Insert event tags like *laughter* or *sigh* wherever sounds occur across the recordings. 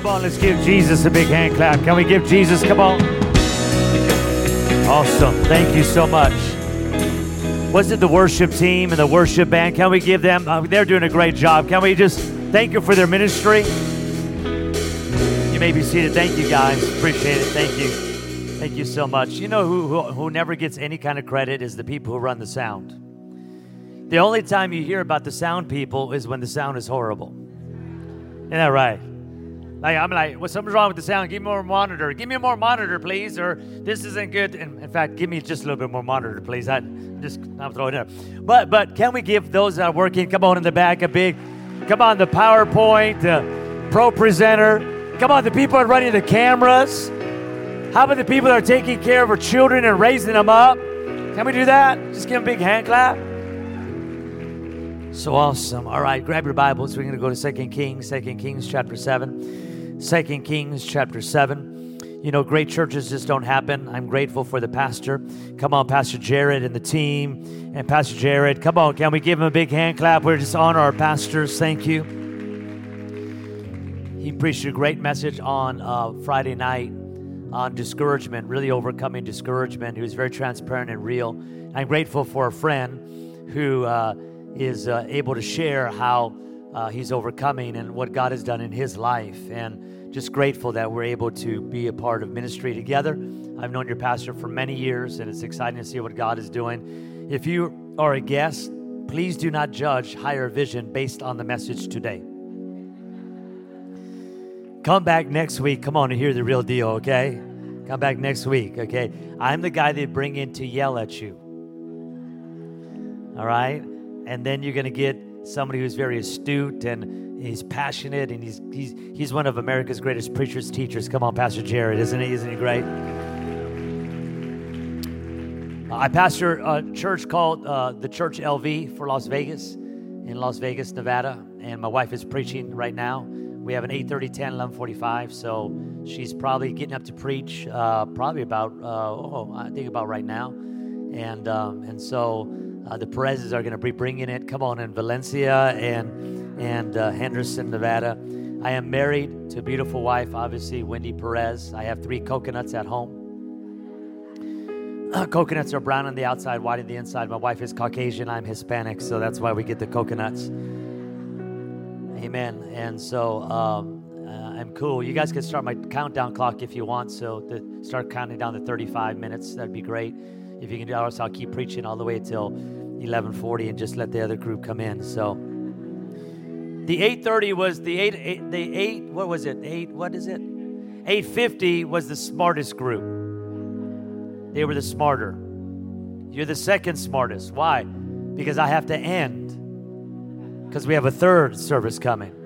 Come on, let's give Jesus a big hand clap. Can we give Jesus? Come on. Awesome. Thank you so much. Was it the worship team and the worship band? Can we give them? Uh, they're doing a great job. Can we just thank you for their ministry? You may be seated. Thank you, guys. Appreciate it. Thank you. Thank you so much. You know who, who, who never gets any kind of credit is the people who run the sound. The only time you hear about the sound people is when the sound is horrible. Isn't that right? Like I'm like, well, something's wrong with the sound. Give me more monitor. Give me more monitor, please. Or this isn't good. And in fact, give me just a little bit more monitor, please. I just I'm throwing it up. But but can we give those that are working? Come on in the back a big. Come on, the PowerPoint, the Pro Presenter. Come on, the people that are running the cameras. How about the people that are taking care of our children and raising them up? Can we do that? Just give them a big hand clap. So awesome. All right, grab your Bibles. We're going to go to Second Kings, Second Kings chapter 7. Second Kings chapter 7. You know, great churches just don't happen. I'm grateful for the pastor. Come on, Pastor Jared and the team. And Pastor Jared, come on, can we give him a big hand clap? We're just honor our pastors. Thank you. He preached a great message on uh, Friday night on discouragement, really overcoming discouragement. He was very transparent and real. I'm grateful for a friend who uh, is uh, able to share how uh, he's overcoming and what God has done in his life. And just grateful that we're able to be a part of ministry together. I've known your pastor for many years, and it's exciting to see what God is doing. If you are a guest, please do not judge higher vision based on the message today. Come back next week. Come on and hear the real deal, okay? Come back next week, okay? I'm the guy they bring in to yell at you. All right? and then you're going to get somebody who's very astute and he's passionate and he's he's he's one of America's greatest preachers teachers. Come on, Pastor Jared, isn't he? Isn't he great? I pastor a church called uh, the Church LV for Las Vegas in Las Vegas, Nevada, and my wife is preaching right now. We have an 8:30, 10, 11:45, so she's probably getting up to preach uh, probably about uh, oh I think about right now, and um, and so uh, the Perez's are going to be bringing it. Come on, in Valencia and and uh, Henderson, Nevada. I am married to a beautiful wife, obviously Wendy Perez. I have three coconuts at home. Uh, coconuts are brown on the outside, white on the inside. My wife is Caucasian. I'm Hispanic, so that's why we get the coconuts. Amen. And so um, uh, I'm cool. You guys can start my countdown clock if you want. So to start counting down to 35 minutes, that'd be great. If you can do that, I'll keep preaching all the way till 11:40 and just let the other group come in. So the 8:30 was the 8, 8 the 8 what was it? 8 what is it? 850 was the smartest group. They were the smarter. You're the second smartest. Why? Because I have to end. Because we have a third service coming.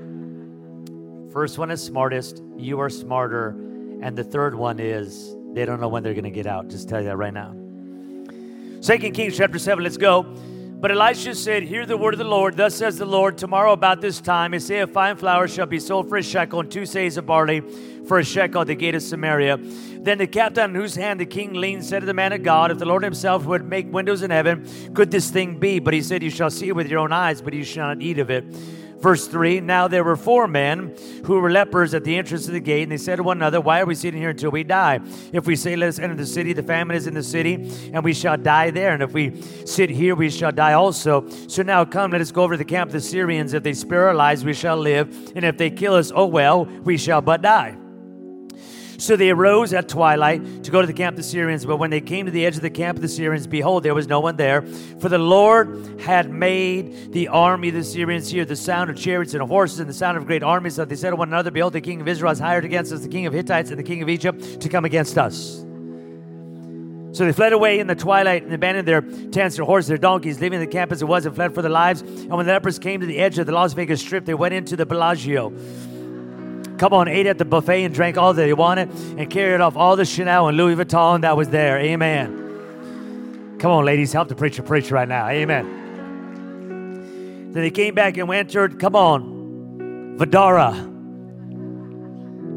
First one is smartest, you are smarter, and the third one is they don't know when they're going to get out. Just tell you that right now. Second Kings chapter 7, let's go. But Elisha said, Hear the word of the Lord. Thus says the Lord, Tomorrow about this time, a seah of fine flour shall be sold for a shekel, and two seahs of barley for a shekel at the gate of Samaria. Then the captain on whose hand the king leaned said to the man of God, If the Lord himself would make windows in heaven, could this thing be? But he said, You shall see it with your own eyes, but you shall not eat of it. Verse 3 Now there were four men who were lepers at the entrance of the gate, and they said to one another, Why are we sitting here until we die? If we say, Let us enter the city, the famine is in the city, and we shall die there. And if we sit here, we shall die also. So now come, let us go over to the camp of the Syrians. If they spare our lives, we shall live, and if they kill us, oh well, we shall but die. So they arose at twilight to go to the camp of the Syrians. But when they came to the edge of the camp of the Syrians, behold, there was no one there. For the Lord had made the army of the Syrians hear the sound of chariots and horses and the sound of great armies. So they said to one another, Behold, the king of Israel has hired against us the king of Hittites and the king of Egypt to come against us. So they fled away in the twilight and abandoned their tents, their horses, their donkeys, leaving the camp as it was and fled for their lives. And when the lepers came to the edge of the Las Vegas Strip, they went into the Bellagio come on, ate at the buffet and drank all that they wanted and carried off all the Chanel and Louis Vuitton that was there. Amen. Come on, ladies, help the preacher preach right now. Amen. Then they came back and entered, come on, Vdara.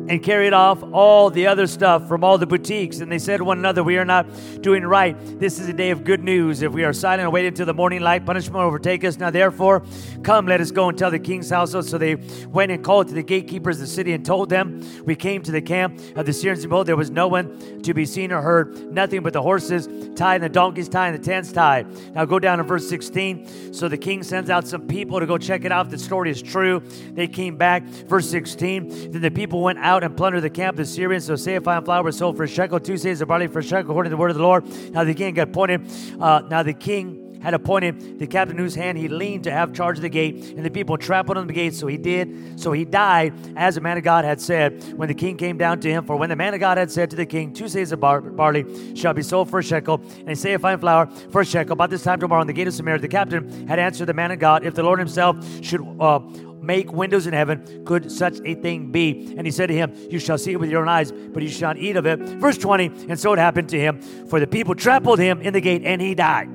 And carried off all the other stuff from all the boutiques. And they said one another, We are not doing right. This is a day of good news. If we are silent and wait until the morning light, punishment will overtake us. Now, therefore, come, let us go and tell the king's household. So they went and called to the gatekeepers of the city and told them, We came to the camp of the Syrians, and behold, there was no one to be seen or heard, nothing but the horses tied and the donkeys tied and the tents tied. Now, go down to verse 16. So the king sends out some people to go check it out if the story is true. They came back. Verse 16. Then the people went out out and plunder the camp of the Syrians. So seah a fine flour sold for a shekel, two seahs of barley for a shekel, according to the word of the Lord. Now the king got appointed. Uh, now the king had appointed the captain whose hand he leaned to have charge of the gate, and the people trampled on the gate. So he did. So he died, as the man of God had said, when the king came down to him. For when the man of God had said to the king, Two seahs of bar- barley shall be sold for a shekel, and a seah of fine flour for a shekel. About this time tomorrow, on the gate of Samaria, the captain had answered the man of God, If the Lord himself should uh, make windows in heaven, could such a thing be? And he said to him, You shall see it with your own eyes, but you shall not eat of it. Verse 20, and so it happened to him, for the people trampled him in the gate, and he died.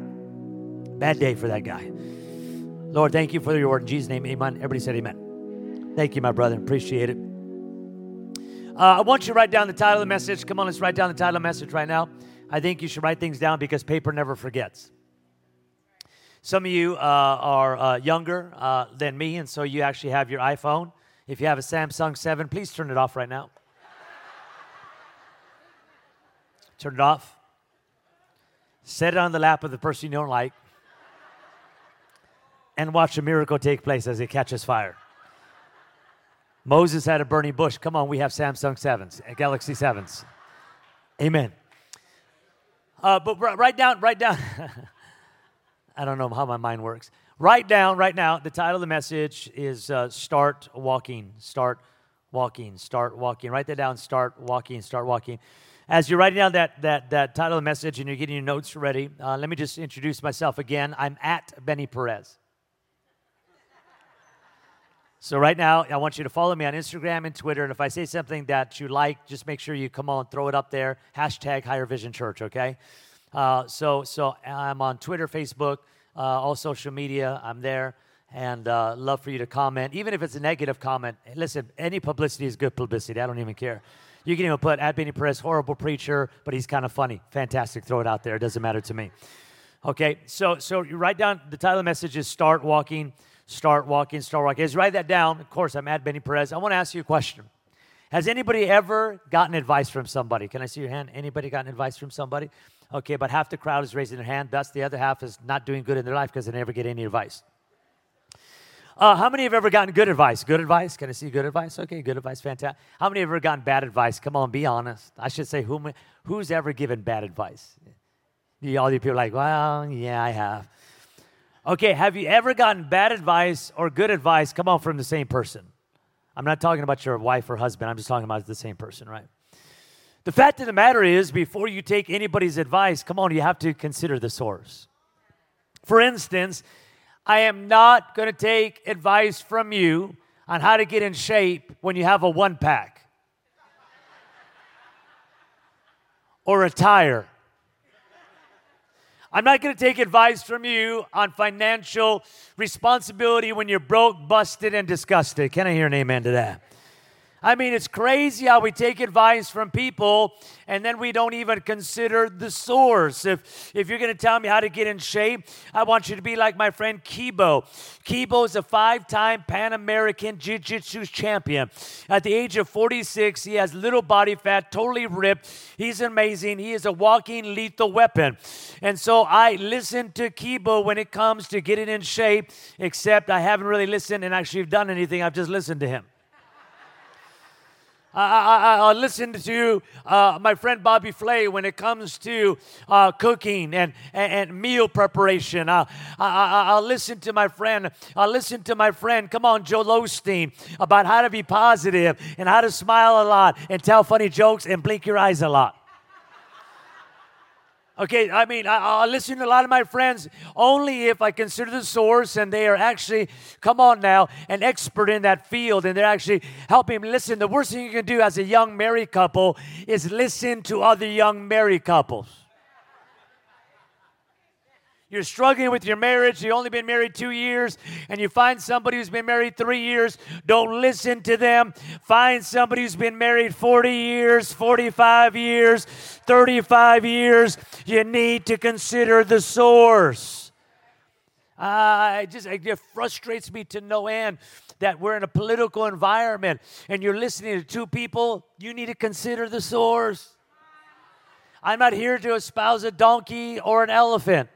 Bad day for that guy. Lord, thank you for your word in Jesus' name. Amen. Everybody said amen. Thank you, my brother. Appreciate it. Uh, I want you to write down the title of the message. Come on, let's write down the title of the message right now. I think you should write things down because paper never forgets. Some of you uh, are uh, younger uh, than me, and so you actually have your iPhone. If you have a Samsung 7, please turn it off right now. turn it off. Set it on the lap of the person you don't like. And watch a miracle take place as it catches fire. Moses had a burning bush. Come on, we have Samsung 7s, Galaxy 7s. Amen. Uh, but write down, write down. *laughs* I don't know how my mind works. Write down right now, the title of the message is uh, Start Walking. Start Walking. Start Walking. Write that down. Start Walking. Start Walking. As you're writing down that, that, that title of the message and you're getting your notes ready, uh, let me just introduce myself again. I'm at Benny Perez. So, right now, I want you to follow me on Instagram and Twitter. And if I say something that you like, just make sure you come on, throw it up there. Hashtag Higher Vision Church, okay? Uh, so, so I'm on Twitter, Facebook, uh, all social media. I'm there, and uh, love for you to comment, even if it's a negative comment. Listen, any publicity is good publicity. I don't even care. You can even put at Benny Perez, horrible preacher, but he's kind of funny. Fantastic. Throw it out there. It doesn't matter to me. Okay, so so you write down the title of the message is "Start Walking." Start walking. Start walking. You write that down, of course, I'm at Benny Perez. I want to ask you a question. Has anybody ever gotten advice from somebody? Can I see your hand? Anybody gotten advice from somebody? Okay, but half the crowd is raising their hand. Thus, the other half is not doing good in their life because they never get any advice. Uh, how many have ever gotten good advice? Good advice? Can I see good advice? Okay, good advice, fantastic. How many have ever gotten bad advice? Come on, be honest. I should say, whom, who's ever given bad advice? You, all you people are like, well, yeah, I have. Okay, have you ever gotten bad advice or good advice? Come on, from the same person. I'm not talking about your wife or husband. I'm just talking about the same person, right? The fact of the matter is, before you take anybody's advice, come on, you have to consider the source. For instance, I am not going to take advice from you on how to get in shape when you have a one pack or a tire. I'm not going to take advice from you on financial responsibility when you're broke, busted, and disgusted. Can I hear an amen to that? I mean, it's crazy how we take advice from people and then we don't even consider the source. If, if you're going to tell me how to get in shape, I want you to be like my friend Kibo. Kibo is a five time Pan American Jiu Jitsu champion. At the age of 46, he has little body fat, totally ripped. He's amazing. He is a walking lethal weapon. And so I listen to Kibo when it comes to getting in shape, except I haven't really listened and actually done anything. I've just listened to him. I, I, I listen to uh, my friend Bobby Flay when it comes to uh, cooking and, and, and, meal preparation. I, I, will listen to my friend. I'll listen to my friend, come on, Joel Osteen, about how to be positive and how to smile a lot and tell funny jokes and blink your eyes a lot. Okay, I mean, I, I, listen to a lot of my friends only if I consider the source and they are actually, come on now, an expert in that field and they're actually helping listen. The worst thing you can do as a young married couple is listen to other young married couples. You're struggling with your marriage, you've only been married two years, and you find somebody who's been married three years, don't listen to them. Find somebody who's been married 40 years, 45 years, 35 years. You need to consider the source. Uh, it just it frustrates me to no end that we're in a political environment and you're listening to two people. You need to consider the source. I'm not here to espouse a donkey or an elephant.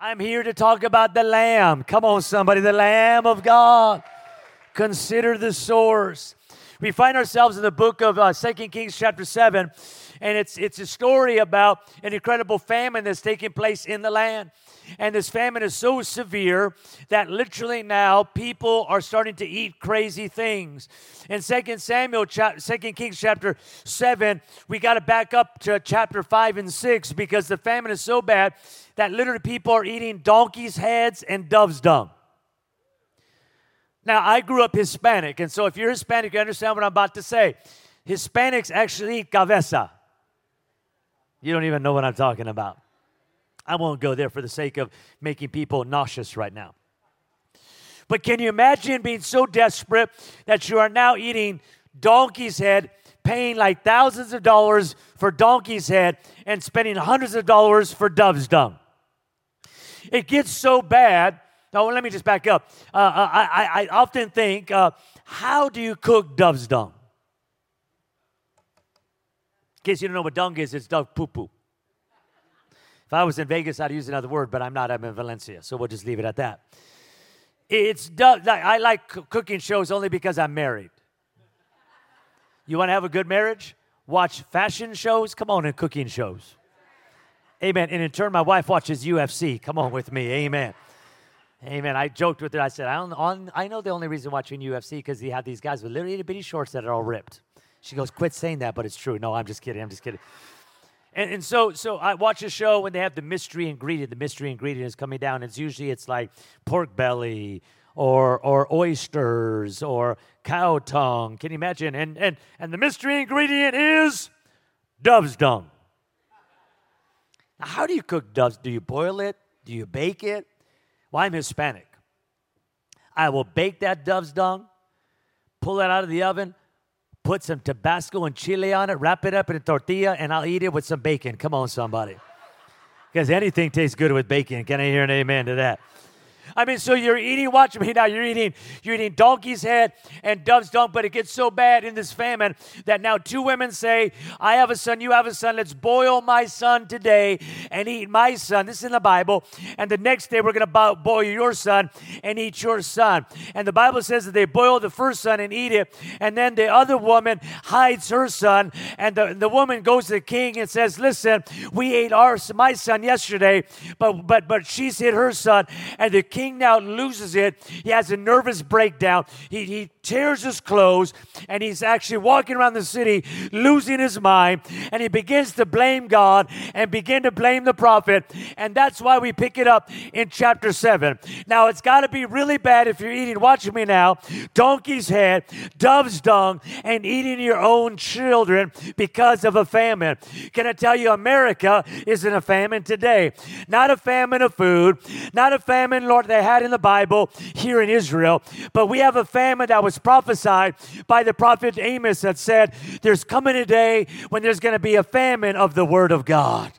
I'm here to talk about the Lamb. Come on, somebody, the Lamb of God. Consider the source. We find ourselves in the book of uh, 2 Kings, chapter 7, and it's, it's a story about an incredible famine that's taking place in the land. And this famine is so severe that literally now people are starting to eat crazy things. In 2 Samuel, 2 Kings chapter 7, we got to back up to chapter 5 and 6 because the famine is so bad that literally people are eating donkeys' heads and dove's dung. Now, I grew up Hispanic, and so if you're Hispanic, you understand what I'm about to say. Hispanics actually eat cabeza. You don't even know what I'm talking about. I won't go there for the sake of making people nauseous right now. But can you imagine being so desperate that you are now eating donkey's head, paying like thousands of dollars for donkey's head, and spending hundreds of dollars for dove's dung? It gets so bad. Now, let me just back up. Uh, uh I, I, I, often think, uh, how do you cook dove's dung? In case you don't know what dung is, it's dove poo poo. If I was in Vegas, I'd use another word, but I'm not. I'm in Valencia, so we'll just leave it at that. It's dove. I like cooking shows only because I'm married. You want to have a good marriage? Watch fashion shows. Come on, and cooking shows. Amen. And in turn, my wife watches UFC. Come on with me. Amen. Amen. I joked with her. I said, I, don't, on, I know the only reason watching UFC because you have these guys with little itty bitty shorts that are all ripped. She goes, quit saying that, but it's true. No, I'm just kidding. I'm just kidding. And, and so, so I watch a show when they have the mystery ingredient. The mystery ingredient is coming down. It's usually it's like pork belly or or oysters or cow tongue. Can you imagine? And and and the mystery ingredient is dove's dung. Now, how do you cook doves? Do you boil it? Do you bake it? Well, I'm Hispanic. I will bake that dove's dung, pull it out of the oven, put some Tabasco and chili on it, wrap it up in a tortilla, and I'll eat it with some bacon. Come on, somebody. Because anything tastes good with bacon. Can I hear an amen to that? I mean, so you're eating, watch me now, you're eating, you're eating donkey's head and dove's dung, but it gets so bad in this famine that now two women say, I have a son, you have a son, let's boil my son today and eat my son. This is in the Bible. And the next day we're going to boil your son and eat your son. And the Bible says that they boil the first son and eat it. And then the other woman hides her son. And the, the woman goes to the king and says, listen, we ate our, my son yesterday, but, but, but she's hid her son. And the king now loses it. He has a nervous breakdown. He, he tears his clothes and he's actually walking around the city losing his mind. And he begins to blame God and begin to blame the prophet. And that's why we pick it up in chapter 7. Now, it's got to be really bad if you're eating, watching me now, donkey's head, dove's dung, and eating your own children because of a famine. Can I tell you, America is in a famine today. Not a famine of food, not a famine, Lord, they had in the Bible here in Israel. But we have a famine that was prophesied by the prophet Amos that said, There's coming a day when there's going to be a famine of the Word of God.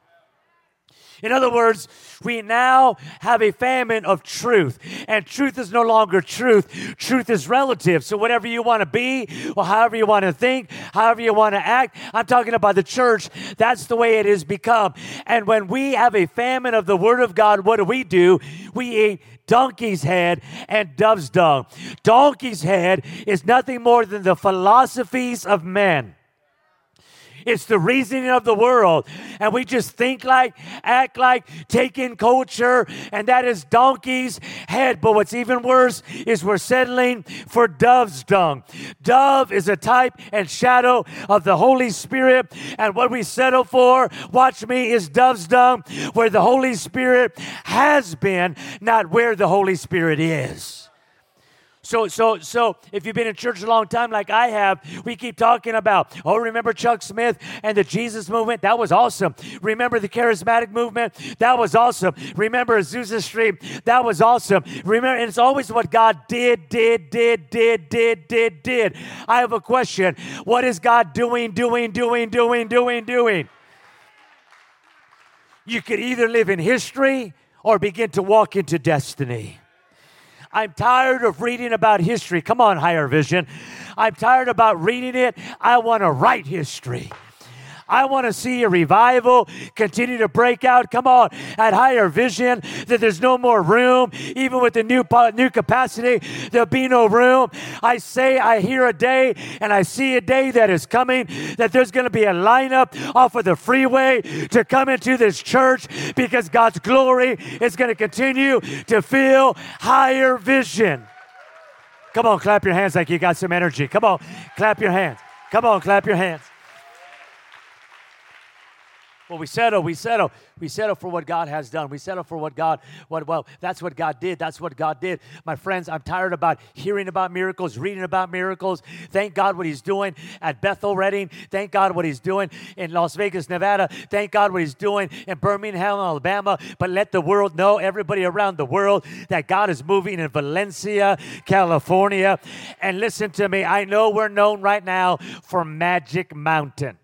In other words, we now have a famine of truth, and truth is no longer truth. Truth is relative. So, whatever you want to be, or however you want to think, however you want to act, I'm talking about the church, that's the way it has become. And when we have a famine of the Word of God, what do we do? We donkey's head and dove's dung. Donkey's head is nothing more than the philosophies of men. It's the reasoning of the world. And we just think like, act like, take in culture, and that is donkey's head. But what's even worse is we're settling for dove's dung. Dove is a type and shadow of the Holy Spirit. And what we settle for, watch me, is dove's dung, where the Holy Spirit has been, not where the Holy Spirit is. So, so, so if you've been in church a long time like I have, we keep talking about, oh, remember Chuck Smith and the Jesus movement? That was awesome. Remember the charismatic movement? That was awesome. Remember Azusa Street? That was awesome. Remember, and it's always what God did, did, did, did, did, did, did. I have a question. What is God doing, doing, doing, doing, doing, doing? You could either live in history or begin to walk into destiny. I'm tired of reading about history. Come on, higher vision. I'm tired about reading it. I want to write history. I want to see a revival continue to break out. Come on, at higher vision, that there's no more room, even with the new, new capacity, there'll be no room. I say, I hear a day and I see a day that is coming, that there's going to be a lineup off of the freeway to come into this church because God's glory is going to continue to fill higher vision. Come on, clap your hands like you got some energy. Come on, clap your hands. Come on, clap your hands. Well, we settle, we settle, we settle for what God has done. We settle for what God, what, well, that's what God did. That's what God did. My friends, I'm tired about hearing about miracles, reading about miracles. Thank God what He's doing at Bethel Redding. Thank God what He's doing in Las Vegas, Nevada. Thank God what He's doing in Birmingham, Alabama. But let the world know, everybody around the world, that God is moving in Valencia, California. And listen to me, I know we're known right now for Magic Mountain.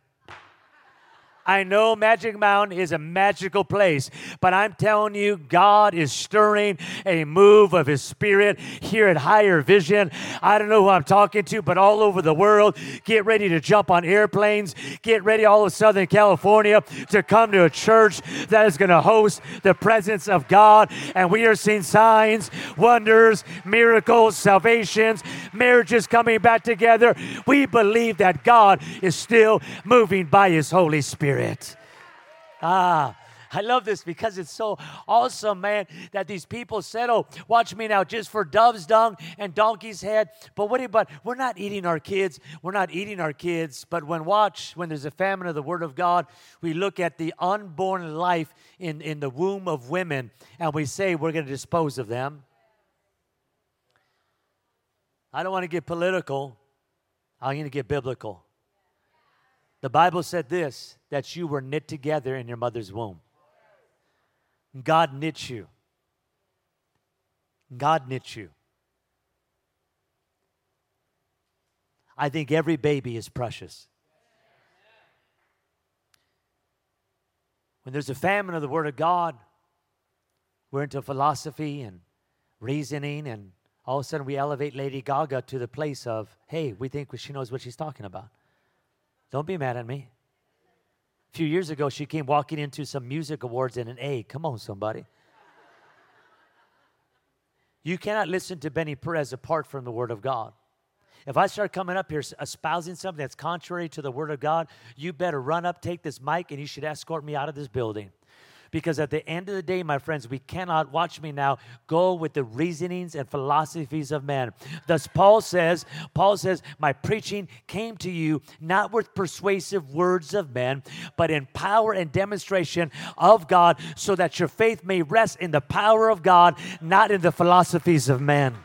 I know Magic Mountain is a magical place, but I'm telling you, God is stirring a move of His Spirit here at Higher Vision. I don't know who I'm talking to, but all over the world, get ready to jump on airplanes. Get ready, all of Southern California, to come to a church that is going to host the presence of God. And we are seeing signs, wonders, miracles, salvations, marriages coming back together. We believe that God is still moving by His Holy Spirit. Spirit. Ah, I love this because it's so awesome, man, that these people said, Oh, watch me now, just for dove's dung and donkey's head. But what about, we're not eating our kids. We're not eating our kids. But when watch, when there's a famine of the word of God, we look at the unborn life in, in the womb of women and we say we're going to dispose of them. I don't want to get political. I'm going to get biblical. The Bible said this that you were knit together in your mother's womb. God knit you. God knit you. I think every baby is precious. When there's a famine of the Word of God, we're into philosophy and reasoning, and all of a sudden we elevate Lady Gaga to the place of, hey, we think she knows what she's talking about. Don't be mad at me. A few years ago, she came walking into some music awards in an A. Come on, somebody. You cannot listen to Benny Perez apart from the Word of God. If I start coming up here espousing something that's contrary to the Word of God, you better run up, take this mic, and you should escort me out of this building. Because at the end of the day, my friends, we cannot, watch me now, go with the reasonings and philosophies of men. Thus, Paul says, Paul says, My preaching came to you not with persuasive words of men, but in power and demonstration of God, so that your faith may rest in the power of God, not in the philosophies of men.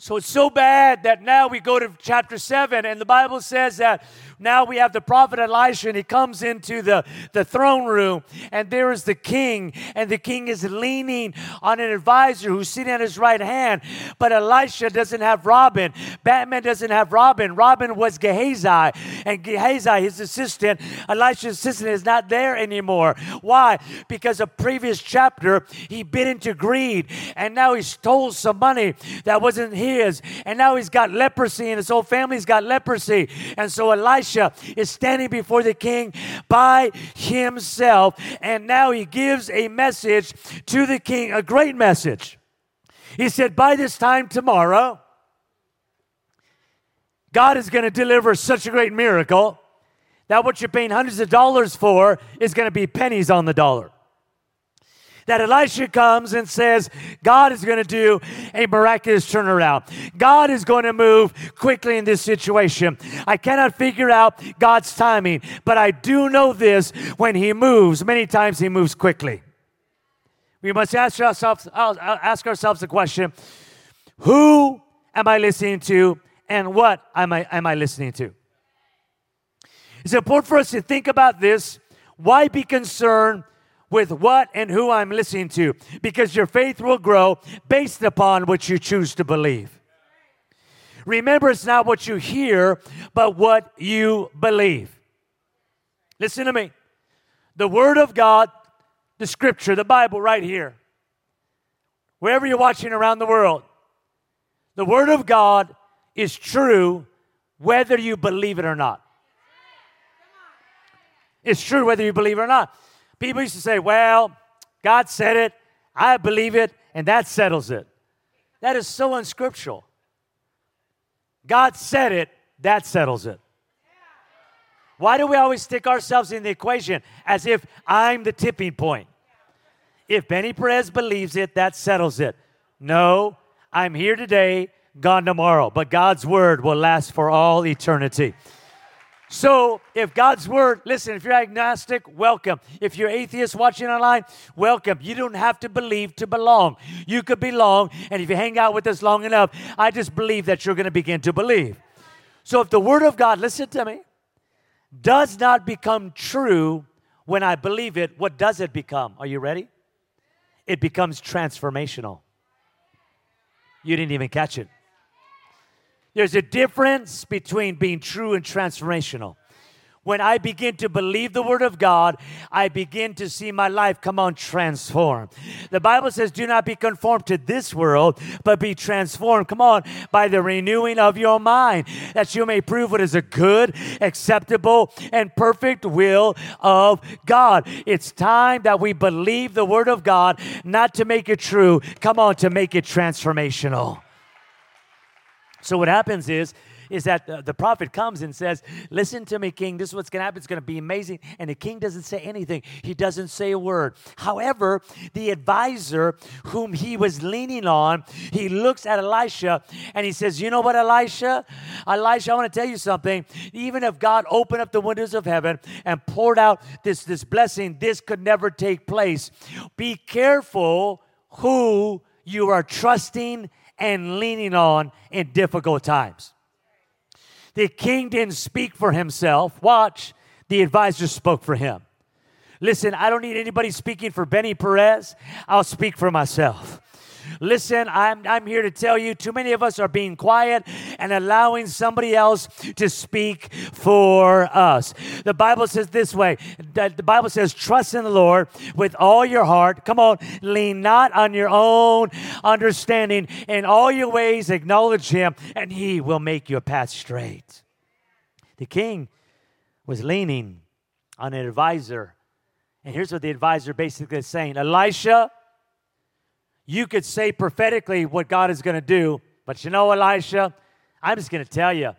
So it's so bad that now we go to chapter 7, and the Bible says that now we have the prophet Elisha, and he comes into the, the throne room, and there is the king, and the king is leaning on an advisor who's sitting at his right hand. But Elisha doesn't have Robin. Batman doesn't have Robin. Robin was Gehazi, and Gehazi, his assistant, Elisha's assistant, is not there anymore. Why? Because a previous chapter, he bit into greed, and now he stole some money that wasn't his is. And now he's got leprosy and his whole family's got leprosy. And so Elisha is standing before the king by himself. And now he gives a message to the king, a great message. He said, By this time tomorrow, God is going to deliver such a great miracle that what you're paying hundreds of dollars for is going to be pennies on the dollar that Elisha comes and says, God is going to do a miraculous turnaround. God is going to move quickly in this situation. I cannot figure out God's timing, but I do know this when He moves, many times He moves quickly. We must ask ourselves, ask ourselves the question who am I listening to and what am I, am I listening to? It's important for us to think about this. Why be concerned with what and who I'm listening to? Because your faith will grow based upon what you choose to believe. Remember, it's not what you hear, but what you believe. Listen to me. The Word of God, the Scripture, the Bible, right here, wherever you're watching around the world, the Word of God is true whether you believe it or not. It's true whether you believe it or not. People used to say, well, God said it, I believe it, and that settles it. That is so unscriptural. God said it, that settles it. Why do we always stick ourselves in the equation as if I'm the tipping point? If Benny Perez believes it, that settles it. No, I'm here today, gone tomorrow, but God's word will last for all eternity. So, if God's word, listen, if you're agnostic, welcome. If you're atheist watching online, welcome. You don't have to believe to belong. You could belong, and if you hang out with us long enough, I just believe that you're going to begin to believe. So, if the word of God, listen to me, does not become true when I believe it, what does it become? Are you ready? It becomes transformational. You didn't even catch it. There's a difference between being true and transformational. When I begin to believe the word of God, I begin to see my life come on transform. The Bible says, Do not be conformed to this world, but be transformed. Come on, by the renewing of your mind, that you may prove what is a good, acceptable, and perfect will of God. It's time that we believe the word of God, not to make it true, come on, to make it transformational. So what happens is, is that the, the, prophet comes and says, Listen to me, king. This is what's going to happen. It's going to be amazing. And the king doesn't say anything, he doesn't say a word. However, the advisor whom he was leaning on, he looks at Elisha and he says, You know what, Elisha? Elisha, I want to tell you something. Even if God opened up the windows of heaven and poured out this, this blessing, this could never take place. Be careful who you are trusting and leaning on in difficult times. The king didn't speak for himself. Watch, the advisor spoke for him. Listen, I don't need anybody speaking for Benny Perez. I'll speak for myself. Listen, I'm, I'm here to tell you too many of us are being quiet and allowing somebody else to speak for us. The Bible says this way the Bible says, trust in the Lord with all your heart. Come on, lean not on your own understanding. In all your ways, acknowledge Him, and He will make your path straight. The king was leaning on an advisor. And here's what the advisor basically is saying Elisha, you could say prophetically what God is going to do, but you know, Elisha, I'm just going to tell you,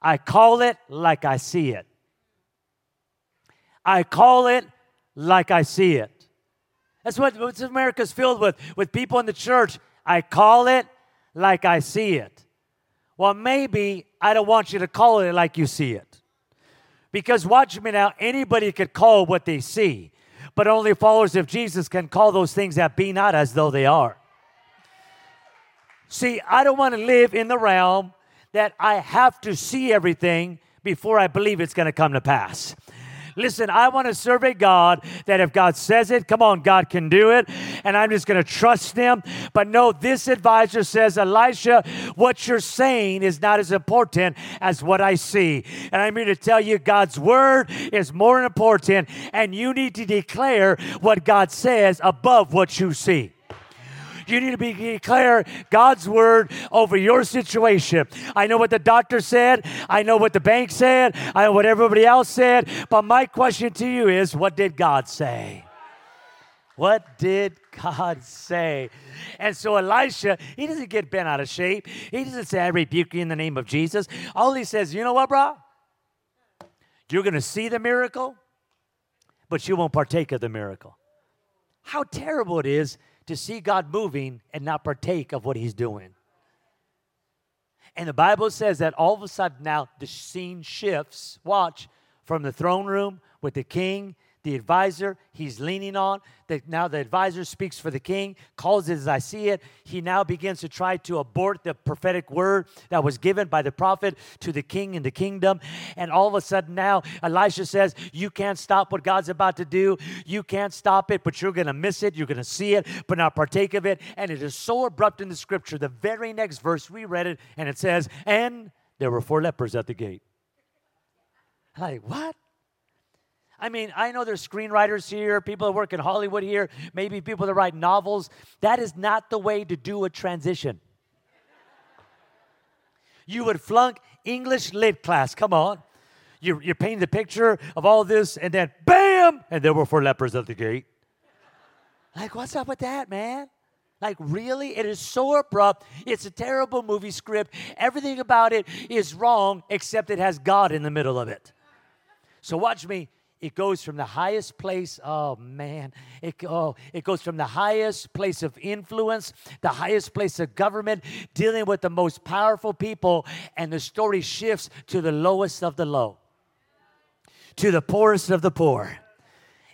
I call it like I see it. I call it like I see it. That's what, what America's filled with, with people in the church. I call it like I see it. Well, maybe I don't want you to call it like you see it. Because watch me now, anybody could call what they see but only followers of Jesus can call those things that be not as though they are. See, I don't want to live in the realm that I have to see everything before I believe it's going to come to pass. Listen, I want to serve a God that if God says it, come on, God can do it. And I'm just going to trust Him. But no, this advisor says, Elisha, what you're saying is not as important as what I see. And I'm here to tell you, God's word is more important. And you need to declare what God says above what you see. You need to be declare God's word over your situation. I know what the doctor said. I know what the bank said. I know what everybody else said. But my question to you is, what did God say? What did God say? And so Elisha, he doesn't get bent out of shape. He doesn't say, I rebuke you in the name of Jesus. All he says, you know what, bro? You're going to see the miracle, but you won't partake of the miracle. How terrible it is to see God moving and not partake of what He's doing. And the Bible says that all of a sudden now the scene shifts. Watch from the throne room with the king, the advisor he's leaning on. That now the advisor speaks for the king, calls it as I see it. He now begins to try to abort the prophetic word that was given by the prophet to the king in the kingdom. And all of a sudden now Elisha says, You can't stop what God's about to do. You can't stop it, but you're to miss it. You're to see it, but not partake of it. And it is so abrupt in the scripture. The very next verse, we read it, and it says, And there were four lepers at the gate. Like, what? I mean, I know there's screenwriters here, people that work in Hollywood here, maybe people that write novels. That is not the way to do a transition. You would flunk English lit class. Come on. You're, you're painting the picture of all this, and then bam, and there were four lepers at the gate. Like, what's up with that, man? Like, really? It is so abrupt. It's a terrible movie script. Everything about it is wrong, except it has God in the middle of it. So, watch me. It goes from the highest place, oh man, it, oh, it goes from the highest place of influence, the highest place of government, dealing with the most powerful people, and the story shifts to the lowest of the low, to the poorest of the poor.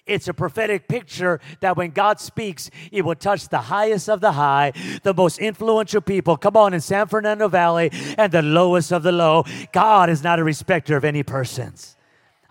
It's a prophetic picture that when God speaks, it will touch the highest of the high, the most influential people. Come on, in San Fernando Valley, and the lowest of the low. God is not a respecter of any persons.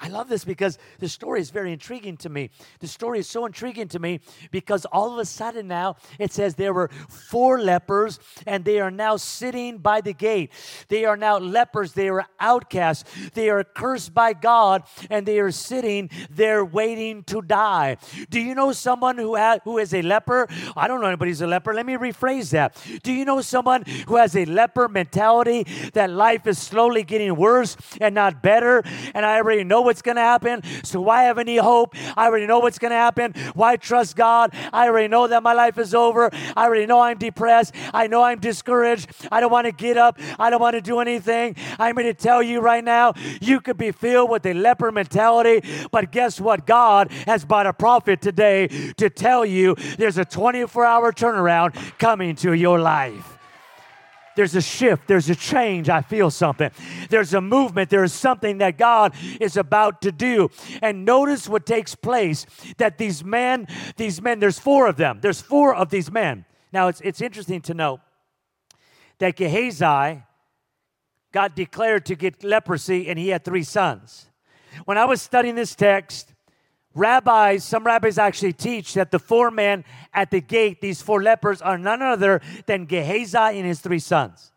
I love this because the story is very intriguing to me. The story is so intriguing to me because all of a sudden now it says there were four lepers and they are now sitting by the gate. They are now lepers. They are outcasts. They are cursed by God and they are sitting there waiting to die. Do you know someone who, ha- who is a leper? I don't know anybody who's a leper. Let me rephrase that. Do you know someone who has a leper mentality that life is slowly getting worse and not better? And I already know what what's going to happen. So why have any hope? I already know what's going to happen. Why trust God? I already know that my life is over. I already know I'm depressed. I know I'm discouraged. I don't want to get up. I don't want to do anything. I'm going to tell you right now, you could be filled with a leper mentality, but guess what? God has brought a prophet today to tell you there's a 24 hour turnaround coming to your life. There's a shift, there's a change. I feel something. There's a movement, there is something that God is about to do. And notice what takes place that these men, these men, there's four of them. There's four of these men. Now, it's, it's interesting to note that Gehazi got declared to get leprosy and he had three sons. When I was studying this text, Rabbis, some rabbis actually teach that the four men at the gate, these four lepers, are none other than Gehazi and his three sons.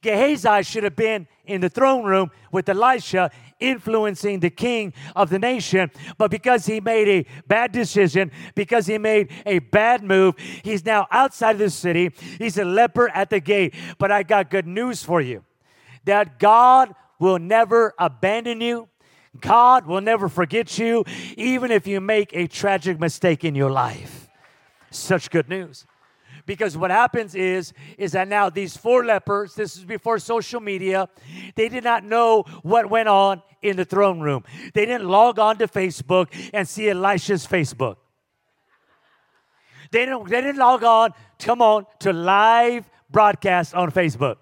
Gehazi should have been in the throne room with Elisha, influencing the king of the nation. But because he made a bad decision, because he made a bad move, he's now outside of the city. He's a leper at the gate. But I got good news for you that God will never abandon you. God will never forget you, even if you make a tragic mistake in your life. Such good news. Because what happens is, is that now these four lepers, this is before social media, they did not know what went on in the throne room. They didn't log on to Facebook and see Elisha's Facebook. They didn't, they didn't log on, come on, to live broadcast on Facebook.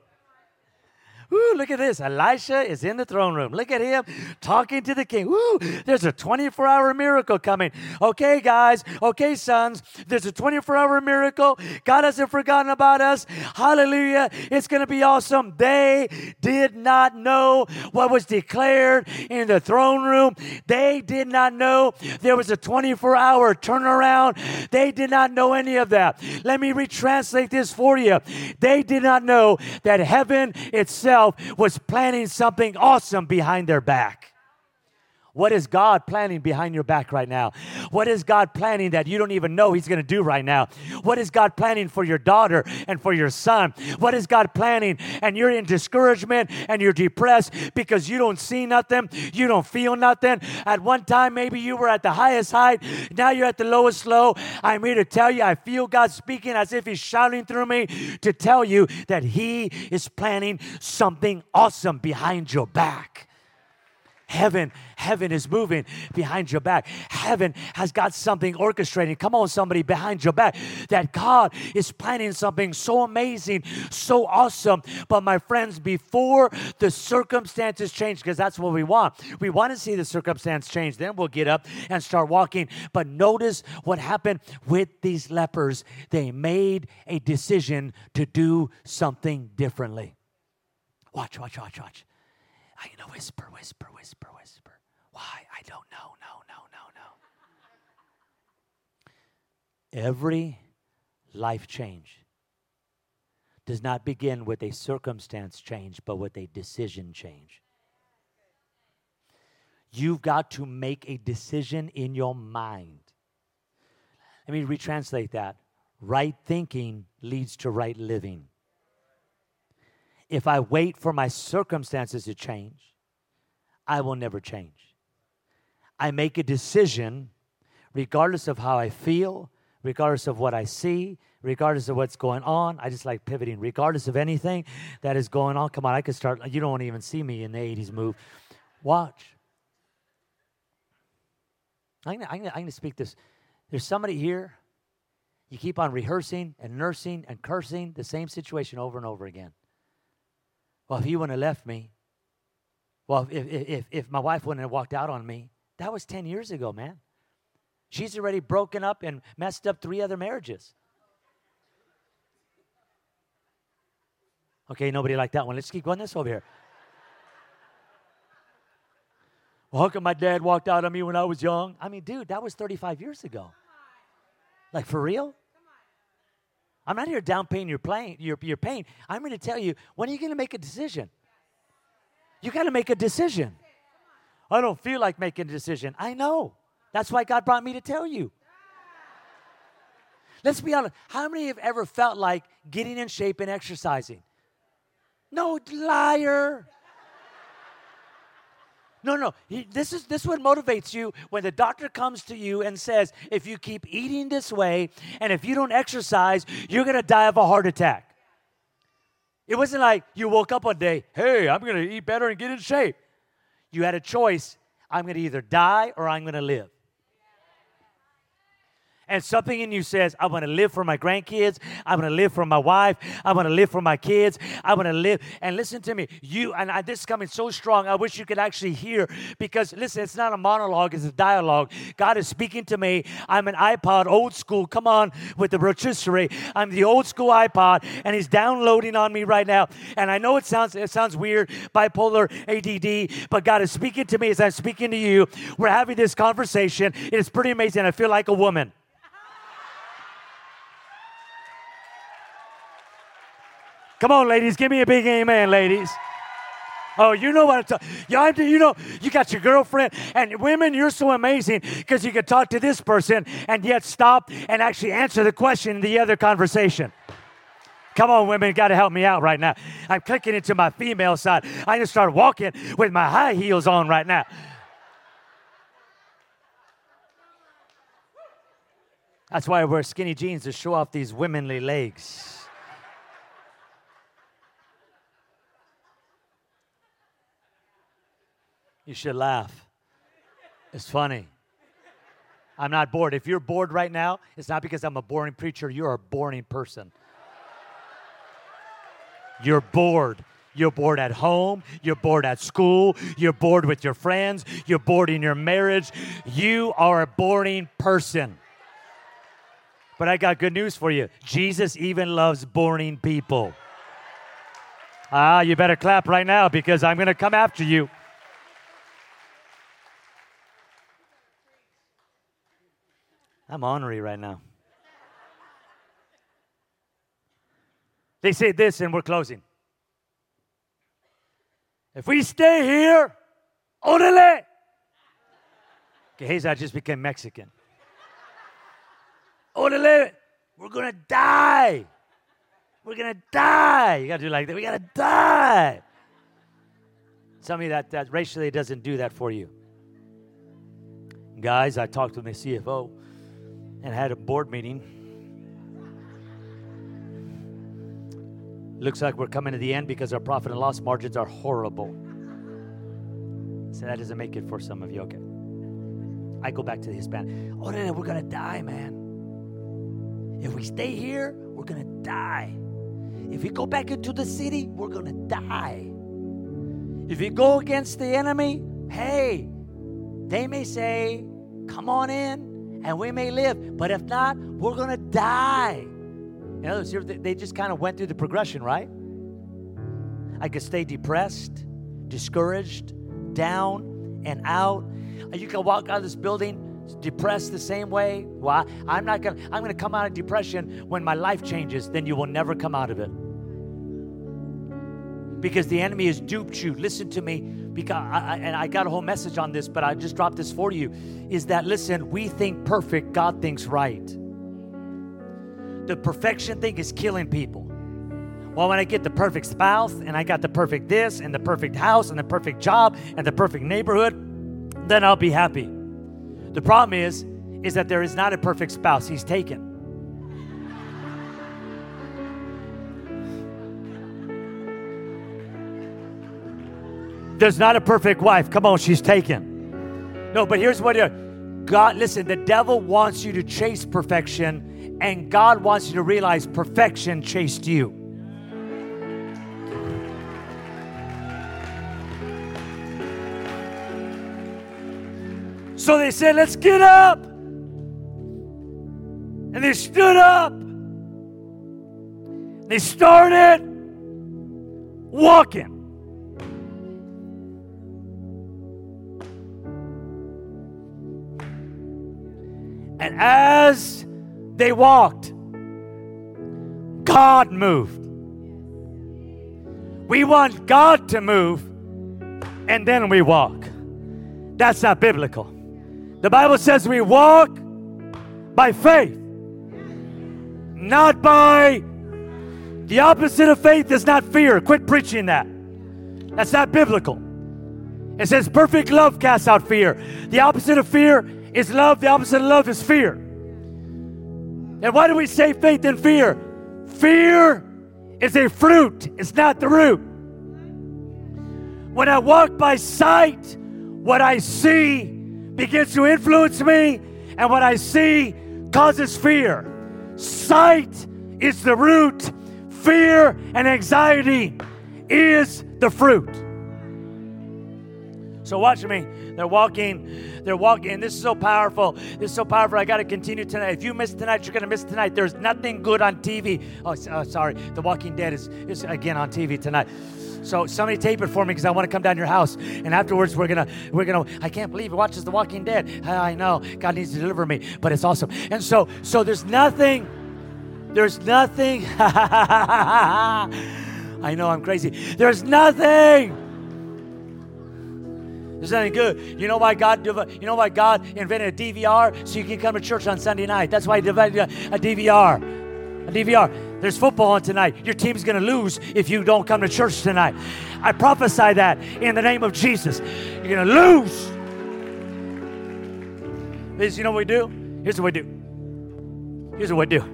Ooh, look at this. Elisha is in the throne room. Look at him talking to the king. Ooh, there's a 24 hour miracle coming. Okay, guys. Okay, sons. There's a 24 hour miracle. God hasn't forgotten about us. Hallelujah. It's going to be awesome. They did not know what was declared in the throne room. They did not know there was a 24 hour turnaround. They did not know any of that. Let me retranslate this for you. They did not know that heaven itself was planning something awesome behind their back. What is God planning behind your back right now? What is God planning that you don't even know He's going to do right now? What is God planning for your daughter and for your son? What is God planning? And you're in discouragement and you're depressed because you don't see nothing, you don't feel nothing. At one time, maybe you were at the highest height, now you're at the lowest low. I'm here to tell you, I feel God speaking as if He's shouting through me to tell you that He is planning something awesome behind your back. Heaven, heaven is moving behind your back. Heaven has got something orchestrating. Come on, somebody behind your back. That God is planning something so amazing, so awesome. But my friends, before the circumstances change, because that's what we want. We want to see the circumstance change. Then we'll get up and start walking. But notice what happened with these lepers. They made a decision to do something differently. Watch, watch, watch, watch. I'm whisper, whisper, whisper, whisper. Why? I don't know. No, no, no, no. Every life change does not begin with a circumstance change, but with a decision change. You've got to make a decision in your mind. Let me retranslate that. Right thinking leads to right living if I wait for my circumstances to change, I will never change. I make a decision regardless of how I feel, regardless of what I see, regardless of what's going on. I just like pivoting, regardless of anything that is going on. Come on, I could start. You don't even see me in the 80s move. Watch. I'm going to speak this. There's somebody here, you keep on rehearsing and nursing and cursing the same situation over and over again. Well, if he wouldn't have left me, well, if, if, if my wife wouldn't have walked out on me, that was 10 years ago, man. She's already broken up and messed up three other marriages. Okay, nobody liked that one. Let's keep going this over here. Well, how come my dad walked out on me when I was young? I mean, dude, that was 35 years ago. Like, for real? I'm not here downplaying your, your, your pain. I'm going to tell you, when are you going to make a decision? You got to make a decision. I don't feel like making a decision. I know. That's why God brought me to tell you. Let's be honest. How many have ever felt like getting in shape and exercising? No, liar. No, no. This is this what motivates you when the doctor comes to you and says, if you keep eating this way and if you don't exercise, you're gonna die of a heart attack. It wasn't like you woke up one day, hey, I'm gonna eat better and get in shape. You had a choice. I'm gonna either die or I'm gonna live and something in you says, I want to live for my grandkids. I want to live for my wife. I want to live for my kids. I want to live. And listen to me, you, and I, this is coming so strong, I wish you could actually hear because, listen, it's not a monologue, it's a dialogue. God is speaking to me. I'm an iPod, old school, come on, with the rotisserie. I'm the old school iPod, and He's downloading on me right now. And I know it sounds, it sounds weird, bipolar, ADD, but God is speaking to me as I'm speaking to you. We're having this conversation. It is pretty amazing. I feel like a woman. Come on, ladies, give me a big amen, ladies. Oh, you know what I'm talking. Yeah, you know, you got your girlfriend, and women, you're so amazing because you can talk to this person and yet stop and actually answer the question in the other conversation. Come on, women, got to help me out right now. I'm clicking into my female side. I just start walking with my high heels on right now. That's why I wear skinny jeans to show off these womanly legs. You should laugh. It's funny. I'm not bored. If you're bored right now, it's not because I'm a boring preacher. You're a boring person. You're bored. You're bored at home. You're bored at school. You're bored with your friends. You're bored in your marriage. You are a boring person. But I got good news for you Jesus even loves boring people. Ah, you better clap right now because I'm going to come after you. I'm ornery right now. They say this, and we're closing. If we stay here, orale. Okay, I just became Mexican. Orale, we're gonna die. We're gonna die. You gotta do like that. We gotta die. Some of you that, that racially doesn't do that for you. Guys, I talked with my CFO and had a board meeting. Looks like we're coming to the end because our profit and loss margins are horrible. So that doesn't make it for some of you. Okay. I go back to the Hispanic. Oh, no, no, we're going to die, man. If we stay here, we're going to die. If we go back into the city, we're going to die. If we go against the enemy, hey, they may say, come on in and we may live. But if not, we're going to die. In other words, they just kind of went through the progression, right? I could stay depressed, discouraged, down, and out. You can walk out of this building depressed the same way. Well, I'm not gonna. I'm gonna come out of depression when my life changes. Then you will never come out of it because the enemy has duped you. Listen to me, because I, and I got a whole message on this, but I just dropped this for you. Is that listen? We think perfect. God thinks right. The perfection thing is killing people. Well, when I get the perfect spouse and I got the perfect this and the perfect house and the perfect job and the perfect neighborhood, then I'll be happy. The problem is, is that there is not a perfect spouse. He's taken. There's not a perfect wife. Come on, she's taken. No, but here's what uh, God, listen, the devil wants you to chase perfection, and God wants you to realize perfection chased you. So they said, Let's get up. And they stood up. They started walking. As they walked, God moved. We want God to move and then we walk. That's not biblical. The Bible says we walk by faith, not by the opposite of faith is not fear. Quit preaching that. That's not biblical. It says perfect love casts out fear. The opposite of fear is love. The opposite of love is fear. And why do we say faith and fear? Fear is a fruit, it's not the root. When I walk by sight, what I see begins to influence me, and what I see causes fear. Sight is the root, fear and anxiety is the fruit. So watch me. They're walking. They're walking. This is so powerful. This is so powerful. I got to continue tonight. If you miss tonight, you're going to miss tonight. There's nothing good on TV. Oh, oh, sorry. The Walking Dead is, is again on TV tonight. So somebody tape it for me because I want to come down your house. And afterwards, we're gonna we're gonna. I can't believe he watches The Walking Dead. I know God needs to deliver me, but it's awesome. And so so there's nothing. There's nothing. *laughs* I know I'm crazy. There's nothing. There's nothing good. You know why God? You know why God invented a DVR so you can come to church on Sunday night. That's why He invented a DVR. A DVR. There's football on tonight. Your team's going to lose if you don't come to church tonight. I prophesy that in the name of Jesus. You're going to lose. This, you know what we do? Here's what we do. Here's what we do.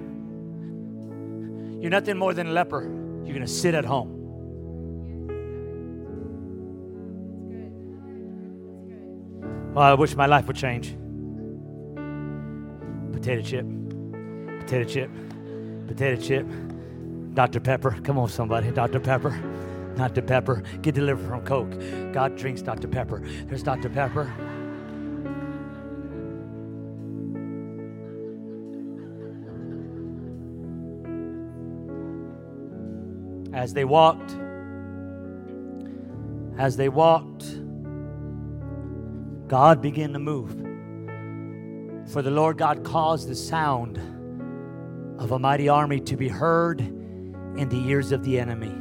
You're nothing more than a leper. You're going to sit at home. Well, I wish my life would change. Potato chip. Potato chip. Potato chip. Dr. Pepper. Come on, somebody. Dr. Pepper. Dr. Pepper. Get delivered from Coke. God drinks Dr. Pepper. There's Dr. Pepper. As they walked, as they walked, God began to move. For the Lord God caused the sound of a mighty army to be heard in the ears of the enemy.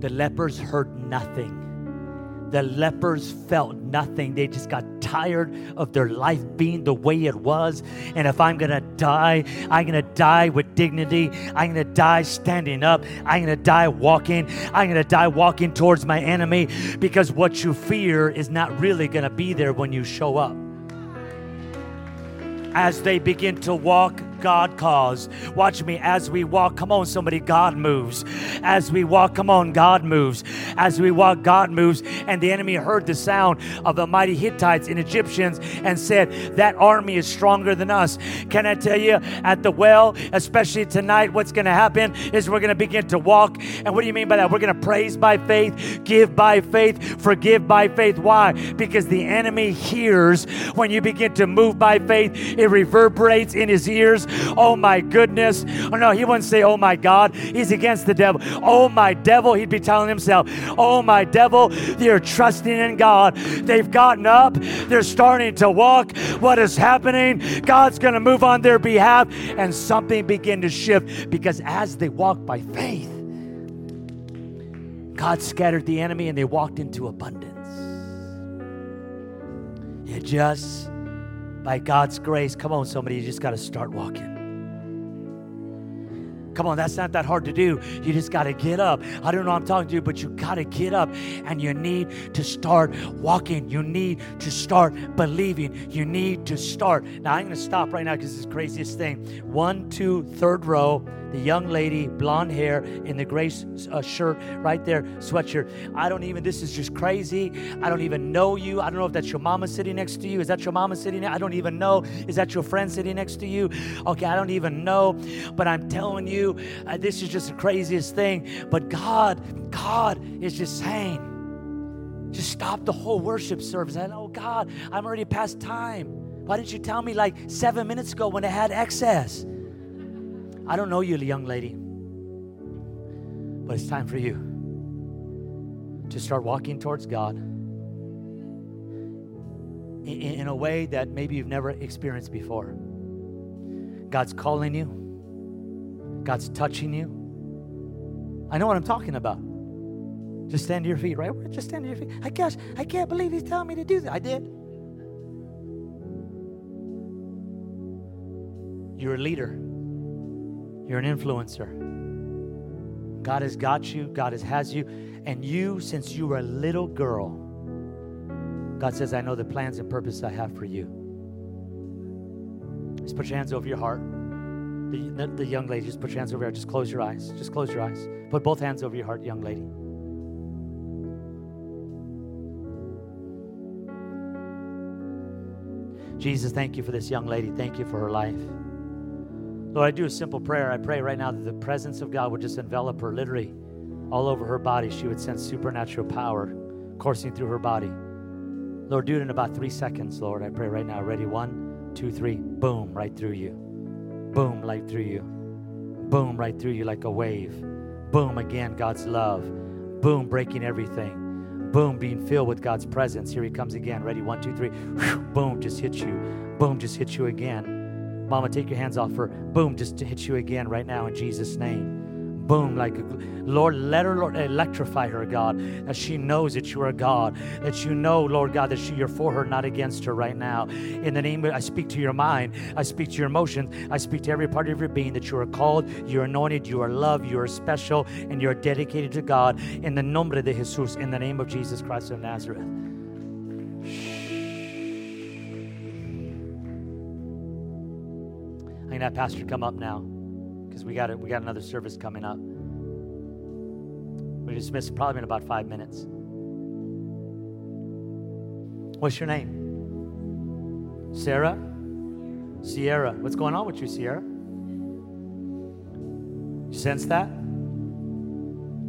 The lepers heard nothing. The lepers felt nothing. They just got tired of their life being the way it was. And if I'm going to die, I'm going to die with dignity. I'm going to die standing up. I'm going to die walking. I'm going to die walking towards my enemy because what you fear is not really going to be there when you show up. As they begin to walk, God calls. Watch me as we walk. Come on, somebody, God moves. As we walk, come on, God moves. As we walk, God moves. And the enemy heard the sound of the mighty Hittites and Egyptians and said, That army is stronger than us. Can I tell you, at the well, especially tonight, what's going to happen is we're going to begin to walk. And what do you mean by that? We're going to praise by faith, give by faith, forgive by faith. Why? Because the enemy hears when you begin to move by faith, it reverberates in his ears. Oh my goodness. Oh no, he wouldn't say, Oh my God. He's against the devil. Oh my devil. He'd be telling himself, Oh my devil, they're trusting in God. They've gotten up, they're starting to walk. What is happening? God's going to move on their behalf, and something begin to shift because as they walk by faith, God scattered the enemy and they walked into abundance. You just, by God's grace, come on, somebody, you just got to start walking. Come on, that's not that hard to do. You just got to get up. I don't know I'm talking to you, but you got to get up and you need to start walking. You need to start believing. You need to start. Now, I'm going to stop right now because it's the craziest thing. One, two, third row the young lady, blonde hair, in the gray uh, shirt right there, sweatshirt. I don't even, this is just crazy. I don't even know you. I don't know if that's your mama sitting next to you. Is that your mama sitting I don't even know. Is that your friend sitting next to you? Okay, I don't even know. But I'm telling you, uh, this is just the craziest thing. But God, God is just saying, just stop the whole worship service. And oh God, I'm already past time. Why didn't you tell me like seven minutes ago when it had excess? I don't know you, young lady, but it's time for you to start walking towards God in, in a way that maybe you've never experienced before. God's calling you, God's touching you. I know what I'm talking about. Just stand to your feet, right? Just stand to your feet. I gosh, I can't believe he's telling me to do that. I did. You're a leader. You're an influencer. God has got you, God has, has you, and you, since you were a little girl, God says, I know the plans and purpose I have for you. Just put your hands over your heart. The, the, the young lady, just put your hands over heart. Just close your eyes. Just close your eyes. Put both hands over your heart, young lady. Jesus, thank you for this young lady. Thank you for her life. Lord, I do a simple prayer. I pray right now that the presence of God would just envelop her literally all over her body. She would sense supernatural power coursing through her body. Lord, do it in about three seconds, Lord. I pray right now. Ready? One, two, three. Boom, right through you. Boom, right through you. Boom, right through you like a wave. Boom, again, God's love. Boom, breaking everything. Boom, being filled with God's presence. Here he comes again. Ready? One, two, three. Boom, just hit you. Boom, just hit you again. Mama, take your hands off her. Boom, just to hit you again right now in Jesus' name. Boom, like, Lord, let her, Lord, electrify her, God, that she knows that you are God, that you know, Lord God, that she, you're for her, not against her right now. In the name of, I speak to your mind, I speak to your emotions, I speak to every part of your being that you are called, you're anointed, you are loved, you are special, and you're dedicated to God. In the nombre de Jesus, in the name of Jesus Christ of Nazareth. I'm gonna have Pastor come up now because we got it. We got another service coming up. We dismiss probably in about five minutes. What's your name? Sarah? Sierra. What's going on with you, Sierra? You sense that?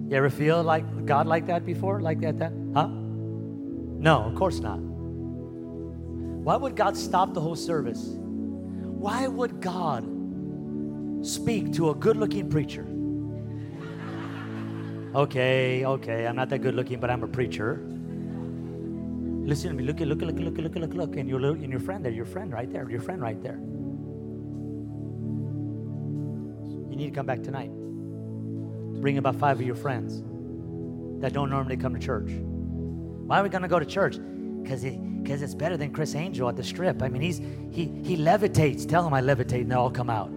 You ever feel like God like that before? Like that, that? Huh? No, of course not. Why would God stop the whole service? Why would God speak to a good looking preacher? Okay, okay, I'm not that good looking, but I'm a preacher. Listen to me. Look, at, look, at look, look, look, at look, look. And your, and your friend there, your friend right there, your friend right there. You need to come back tonight. Bring about five of your friends that don't normally come to church. Why are we going to go to church? Because he because it's better than Criss Angel at the strip. I mean, he's he he levitates. Tell him I levitate, and they'll all come out.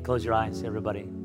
Close your eyes, everybody.